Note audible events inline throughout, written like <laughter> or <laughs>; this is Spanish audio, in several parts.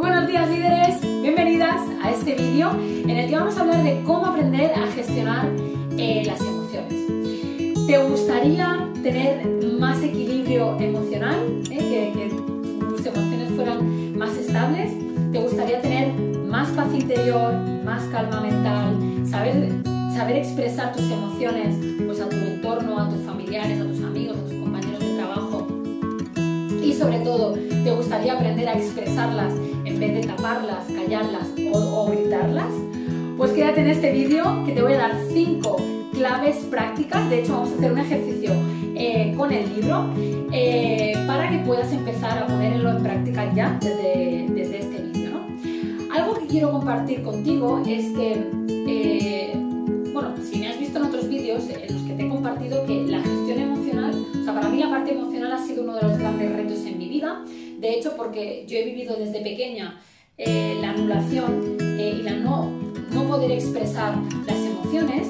Buenos días líderes, bienvenidas a este vídeo en el que vamos a hablar de cómo aprender a gestionar eh, las emociones. ¿Te gustaría tener más equilibrio emocional? Eh, que, tus emociones fueran más estables? ¿Te gustaría tener más paz interior, más calma mental, saber, saber expresar tus emociones pues, a tu entorno, a tus familiares, a tus amigos, a tus compañeros de trabajo? Y sobre todo, ¿te gustaría aprender a expresarlas vez de taparlas, callarlas o, gritarlas? Pues quédate en este vídeo que te voy a dar 5 claves prácticas. De hecho, vamos a hacer un ejercicio eh, con el libro eh, para que puedas empezar a ponerlo en práctica ya desde, desde este vídeo. Algo que quiero compartir contigo es que, eh, bueno, si me has visto en otros vídeos en los que te he compartido que la gestión emocional, o sea, para mí la parte emocional ha sido uno de los grandes retos en mi vida. De hecho, porque yo he vivido desde pequeña la anulación y la no, no poder expresar las emociones,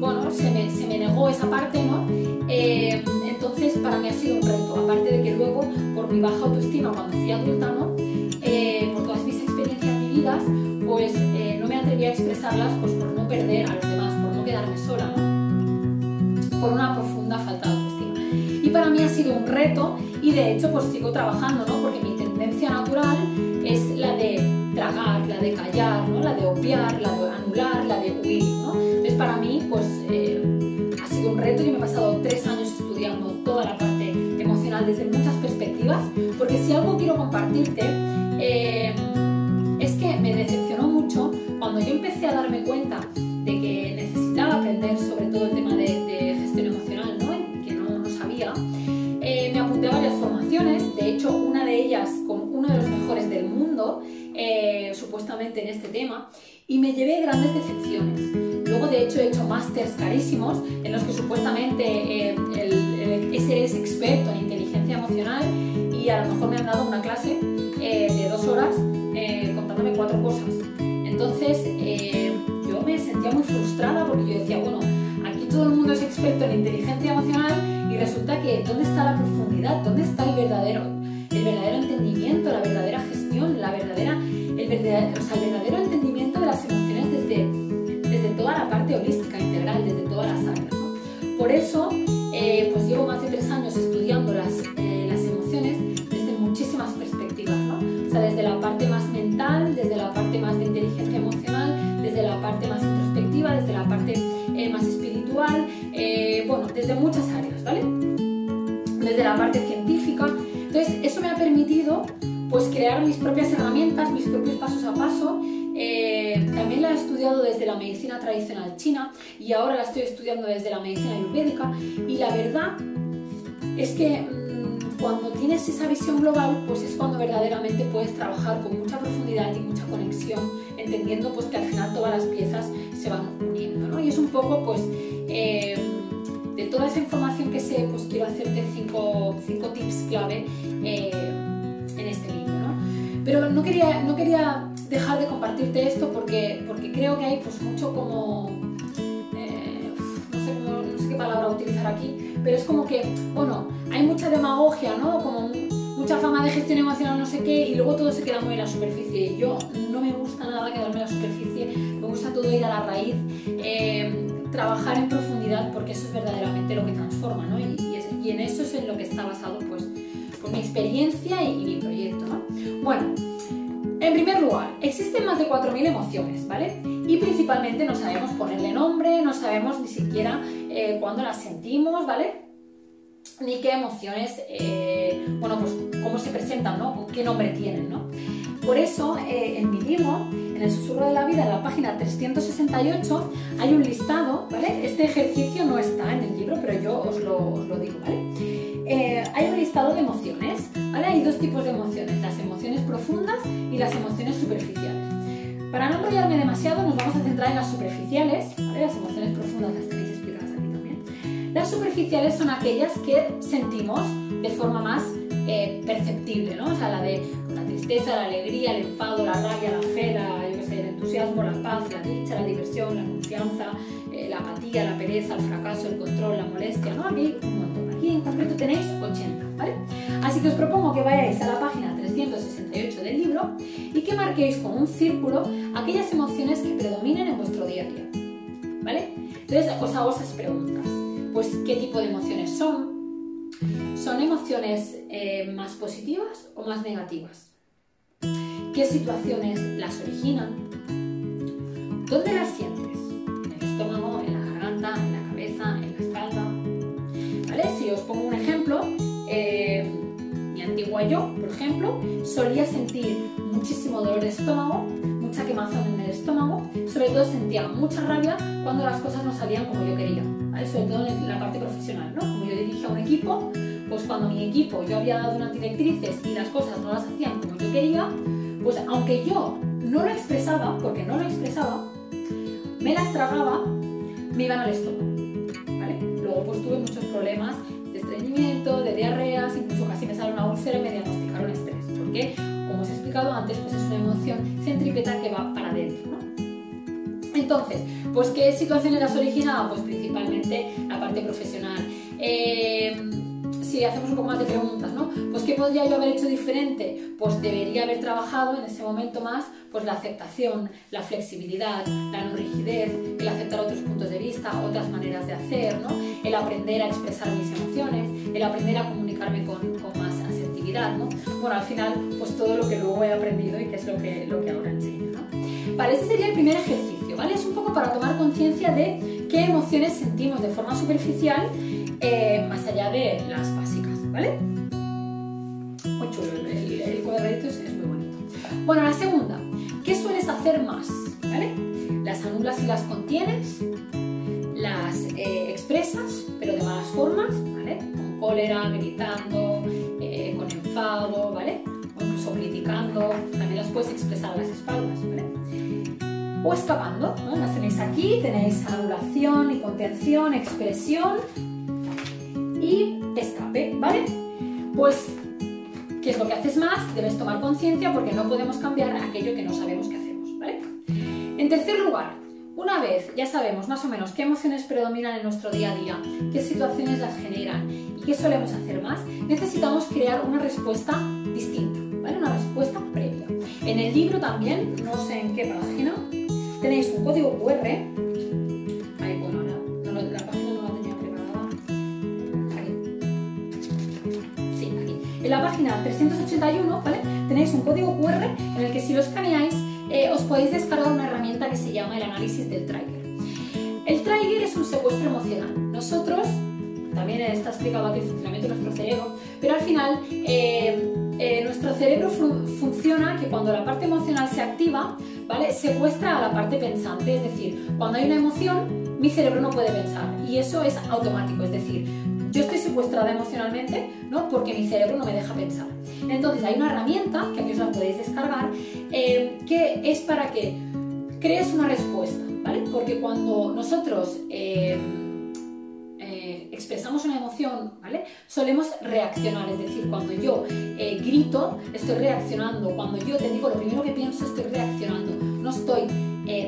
bueno, se me, se me, negó esa parte, ¿no? entonces para mí ha sido un reto, aparte de que luego por mi baja autoestima cuando fui adulta, ¿no? Eh, por todas mis experiencias vividas, pues eh, no me atreví a expresarlas pues, por no perder a los demás, por no quedarme sola, por una profunda falta sido un reto y de hecho pues sigo trabajando, ¿no? porque mi tendencia natural es la de tragar, la de callar, ¿no? la de obviar, la de anular, la de huir. ¿no? Entonces para mí pues eh, ha sido un reto y me he pasado tres años estudiando toda la parte emocional desde muchas perspectivas, porque si algo quiero compartirte supuestamente en este tema, y me llevé grandes decepciones. Luego, de hecho, he hecho másters carísimos en los que supuestamente eh, el, ese es experto en inteligencia emocional y a lo mejor me han dado una clase eh, de dos horas eh, contándome cuatro cosas. Entonces, yo me sentía muy frustrada porque yo decía, bueno, aquí todo el mundo es experto en inteligencia emocional y resulta que ¿dónde está la profundidad? ¿Dónde está el verdadero, el verdadero entendimiento, la verdadera gestión, la verdadera, el, verdadero, o sea, el verdadero entendimiento de las emociones desde, desde toda la parte holística, integral, desde todas las áreas? ¿no? Por eso, eh, pues llevo más de tres años estudiando las, eh, las emociones desde muchísimas perspectivas, ¿no? O sea, desde la parte más mental, desde la parte más de inteligencia emocional, desde la parte más introspectiva, desde la parte eh, más espiritual, bueno, desde muchas áreas, ¿vale? Desde la parte científica. Entonces, eso me ha permitido pues crear mis propias herramientas, mis propios pasos a paso. también la he estudiado desde la medicina tradicional china y ahora la estoy estudiando desde la medicina ayurvédica y la verdad es que mmm, cuando tienes esa visión global pues es cuando verdaderamente puedes trabajar con mucha profundidad y mucha conexión entendiendo pues que al final todas las piezas se van uniendo ¿no? y es un poco pues eh, de toda esa información que sé pues quiero hacerte cinco, cinco tips clave eh, en este vídeo ¿no? pero no quería, no quería dejar de compartirte esto porque, porque creo que hay pues mucho como palabra utilizar aquí, pero es como que, bueno, hay mucha demagogia, ¿no? Como mucha fama de gestión emocional, no sé qué, y luego todo se queda muy en la superficie. Yo no me gusta nada quedarme en la superficie, me gusta todo ir a la raíz, eh, trabajar en profundidad, porque eso es verdaderamente lo que transforma, ¿no? Y, en eso es en lo que está basado, pues, pues mi experiencia y, y mi proyecto, ¿no? Bueno, en primer lugar, existen más de 4.000 emociones, ¿vale? Y principalmente no sabemos ponerle nombre, no sabemos ni siquiera eh, cuándo las sentimos, ¿vale? Ni qué emociones, eh, bueno, pues cómo se presentan, ¿no? ¿Qué nombre tienen, ¿no? Por eso, eh, en mi libro, en el susurro de la vida, en la página 368, hay un listado, ¿vale? Este ejercicio no está en el libro, pero yo os lo, os lo digo, ¿vale? hay un listado de emociones, ¿vale? Hay dos tipos de emociones, las emociones profundas y las emociones superficiales. Para no enrollarme demasiado, nos vamos a centrar en las superficiales, ¿vale? Las emociones profundas las tenéis explicadas aquí también. Las superficiales son aquellas que sentimos de forma más eh, perceptible, ¿no? O sea, la de la tristeza, la alegría, el enfado, la rabia, la fe, yo sé, el entusiasmo, la paz, la dicha, la diversión, la confianza, eh, la apatía, la pereza, el fracaso, el control, la molestia, ¿no? Aquí un montón. Aquí en concreto tenéis 80, ¿vale? Así que os propongo que vayáis a la página 368 del cerebro y que marquéis con un círculo aquellas emociones que predominen en vuestro día a día. ¿Vale? Entonces os hago esas preguntas. Pues, ¿qué tipo de emociones son? ¿Son emociones eh, más positivas o más negativas? ¿Qué situaciones las originan? ¿Dónde las sientes? ¿En el estómago, en la garganta, en la cabeza, en la espalda? ¿Vale? Si os pongo un ejemplo, eh, mi antigua yo, por ejemplo, solía sentir muchísimo dolor de estómago, mucha quemazón en el estómago, sobre todo sentía mucha rabia cuando las cosas no salían como yo quería, sobre todo en la parte profesional, ¿no? Como yo dirigía un equipo, pues cuando mi equipo yo había dado unas directrices y las cosas no las hacían como yo quería, pues aunque yo no lo expresaba, porque no lo expresaba, me las tragaba, me iban al estómago, ¿vale? Luego pues tuve muchos problemas de estreñimiento, de diarreas, incluso casi me salió una úlcera y me diagnosticaron estrés, porque como os he explicado antes, pues es una emoción centrípeta que va para adentro, ¿no? Entonces, pues ¿qué situaciones las originaba? Pues principalmente la parte profesional. Eh, si hacemos un poco más de preguntas, ¿no? Pues ¿qué podría yo haber hecho diferente? Pues debería haber trabajado en ese momento más pues la aceptación, la flexibilidad, la no rigidez, el aceptar otros puntos de vista, otras maneras de hacer, ¿no? El aprender a expresar mis emociones, el aprender a comunicarme con, más asertividad, ¿no? Bueno, al final, pues todo lo que luego he aprendido y que es lo que, lo que ahora enseño, ¿no? Vale, ese sería el primer ejercicio, ¿vale? Es un poco para tomar conciencia de qué emociones sentimos de forma superficial eh, más allá de las básicas, ¿vale? Muy chulo, el, el, cuadradito es, muy bonito. Bueno, la segunda, ¿qué sueles hacer más? ¿Vale? Las anulas y las contienes, las eh, expresas, pero de malas formas, ¿vale? Con cólera, gritando, eh, con enfado, ¿vale? O incluso criticando, también las puedes expresar a las espaldas, ¿vale? O escapando, ¿no? Las tenéis aquí, tenéis anulación y contención, expresión, y escape, ¿vale? Pues, ¿qué es lo que haces más? Debes tomar conciencia porque no podemos cambiar aquello que no sabemos que hacemos, ¿vale? En tercer lugar, una vez ya sabemos más o menos qué emociones predominan en nuestro día a día, qué situaciones las generan y qué solemos hacer más, necesitamos crear una respuesta distinta, ¿vale? Una respuesta previa. En el libro también, no sé en qué página, tenéis un código QR en la página 381 ¿vale? tenéis un código QR en el que si lo escaneáis eh, os podéis descargar una herramienta que se llama el análisis del trigger. El trigger es un secuestro emocional. Nosotros, también está explicado aquí el funcionamiento de nuestro cerebro, pero al final eh, cerebro funciona que cuando la parte emocional se activa, ¿vale? secuestra a la parte pensante, es decir, cuando hay una emoción, mi cerebro no puede pensar y eso es automático, es decir, yo estoy secuestrada emocionalmente, ¿no? Porque mi cerebro no me deja pensar. Entonces hay una herramienta, que aquí os la podéis descargar, eh, que es para que crees una respuesta, ¿vale? Porque cuando nosotros eh, Solemos reaccionar, es decir, cuando yo grito, estoy reaccionando, cuando yo te digo lo primero que pienso, estoy reaccionando, no estoy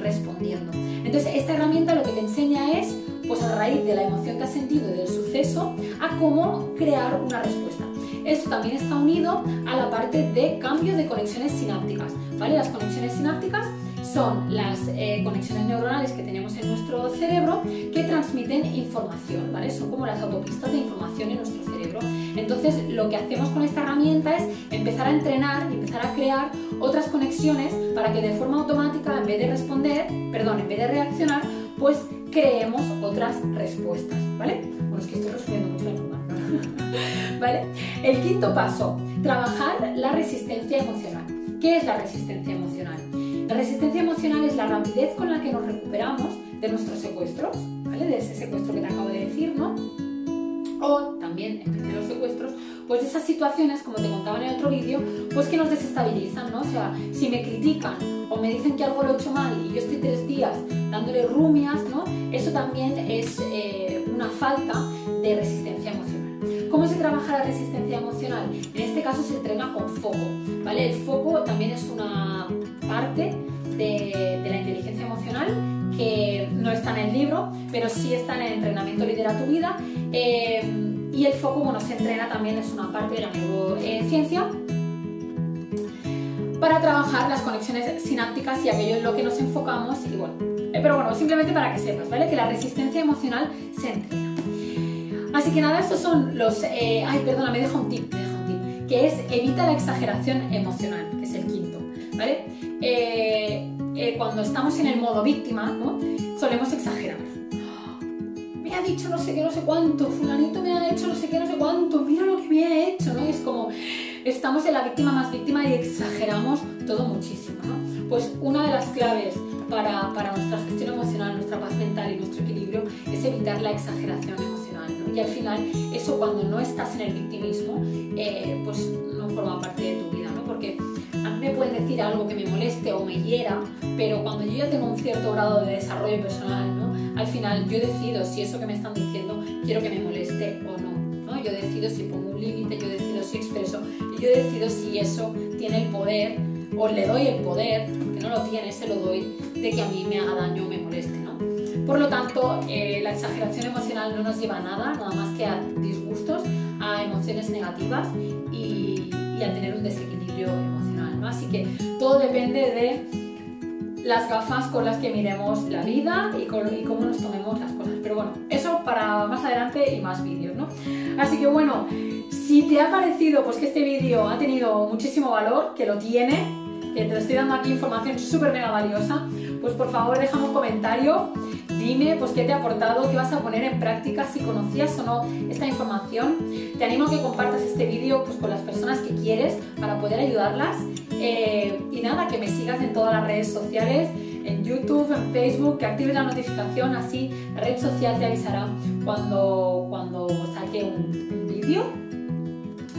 respondiendo. Entonces, esta herramienta lo que te enseña es pues a raíz de la emoción que has sentido y del suceso, a cómo crear una respuesta. Esto también está unido a la parte de cambio de conexiones sinápticas, ¿vale? Las conexiones sinápticas son las eh, conexiones neuronales que tenemos en nuestro cerebro que transmiten información, ¿vale? Son como las autopistas de información en nuestro cerebro. Entonces, lo que hacemos con esta herramienta es empezar a entrenar y empezar a crear otras conexiones para que de forma automática, en vez de responder, perdón, en vez de reaccionar, pues creemos otras respuestas, ¿vale? Bueno, es que estoy resumiendo mucho la información, <laughs> ¿vale? El quinto paso, trabajar la resistencia emocional. ¿Qué es la resistencia emocional? Resistencia emocional es la rapidez con la que nos recuperamos de nuestros secuestros, ¿vale? De ese secuestro que te acabo de decir, ¿no? O también, en los secuestros, pues esas situaciones, como te contaba en el otro vídeo, pues que nos desestabilizan, ¿no? O sea, si me critican o me dicen que algo lo he hecho mal y yo estoy tres días dándole rumias, ¿no? Eso también es eh, una falta de resistencia emocional. ¿Cómo se trabaja la resistencia emocional? En este caso se entrena con foco, ¿vale? El foco también es una parte de, la inteligencia emocional que no está en el libro, pero sí está en el entrenamiento Lidera tu Vida. Eh, y el foco, bueno, se entrena también, es una parte de la neurociencia. para trabajar las conexiones sinápticas y aquello en lo que nos enfocamos y bueno, eh, pero bueno, simplemente para que sepas, ¿vale? Que la resistencia emocional se entrena. Así que nada, estos son los... Eh, ay, perdona, me deja un tip, me deja un tip, que es evita la exageración emocional, que es el quinto, ¿vale? Eh, cuando estamos en el modo víctima, ¿no? Solemos exagerar. Me ha dicho no sé qué, no sé cuánto, fulanito me ha hecho no sé qué, no sé cuánto, mira lo que me ha hecho, ¿no? es como, estamos en la víctima más víctima y exageramos todo muchísimo, ¿no? Pues una de las claves para, para, nuestra gestión emocional, nuestra paz mental y nuestro equilibrio es evitar la exageración emocional. ¿no? Y al final, eso cuando no estás en el victimismo, eh, pues no forma parte de tu vida, ¿no? Porque me pueden decir algo que me moleste o me hiera, pero cuando yo ya tengo un cierto grado de desarrollo personal, ¿no? Al final yo decido si eso que me están diciendo quiero que me moleste o no. ¿no? Yo decido si pongo un límite, yo decido si expreso y yo decido si eso tiene el poder o le doy el poder, que no lo tiene, se lo doy, de que a mí me haga daño o me moleste. ¿no? Por lo tanto, eh, la exageración emocional no nos lleva a nada, nada más que a disgustos, a emociones negativas y, a tener un desequilibrio emocional. Así que todo depende de las gafas con las que miremos la vida y, y, cómo nos tomemos las cosas. Pero bueno, eso para más adelante y más vídeos, ¿no? Así que bueno, si te ha parecido pues, que este vídeo ha tenido muchísimo valor, que lo tiene, que te estoy dando aquí información súper mega valiosa, pues por favor déjame un comentario, dime pues qué te ha aportado, qué vas a poner en práctica, si conocías o no esta información. Te animo a que compartas este vídeo pues, con las personas que quieres para poder ayudarlas. Eh, y nada, que me sigas en todas las redes sociales, en YouTube, en Facebook, que actives la notificación, así la red social te avisará cuando, cuando saque un, un vídeo.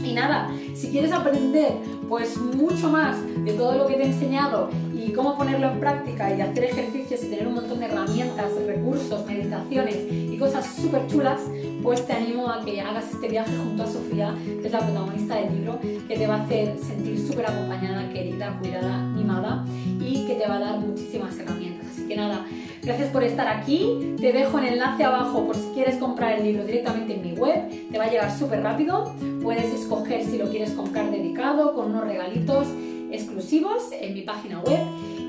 Y nada, si quieres aprender pues mucho más de todo lo que te he enseñado y cómo ponerlo en práctica y hacer ejercicios y tener un montón de herramientas, recursos, meditaciones cosas súper chulas, pues te animo a que hagas este viaje junto a Sofía, que es la protagonista del libro, que te va a hacer sentir súper acompañada, querida, cuidada, mimada y que te va a dar muchísimas herramientas. Así que nada, gracias por estar aquí. Te dejo el enlace abajo por si quieres comprar el libro directamente en mi web. Te va a llegar súper rápido. Puedes escoger si lo quieres comprar dedicado, con unos regalitos exclusivos en mi página web.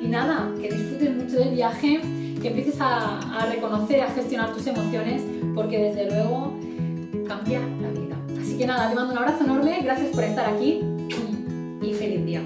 Y nada, que disfrutes mucho del viaje, que empieces a, reconocer, a gestionar tus emociones, porque desde luego cambia la vida. Así que nada, te mando un abrazo enorme, gracias por estar aquí y feliz día.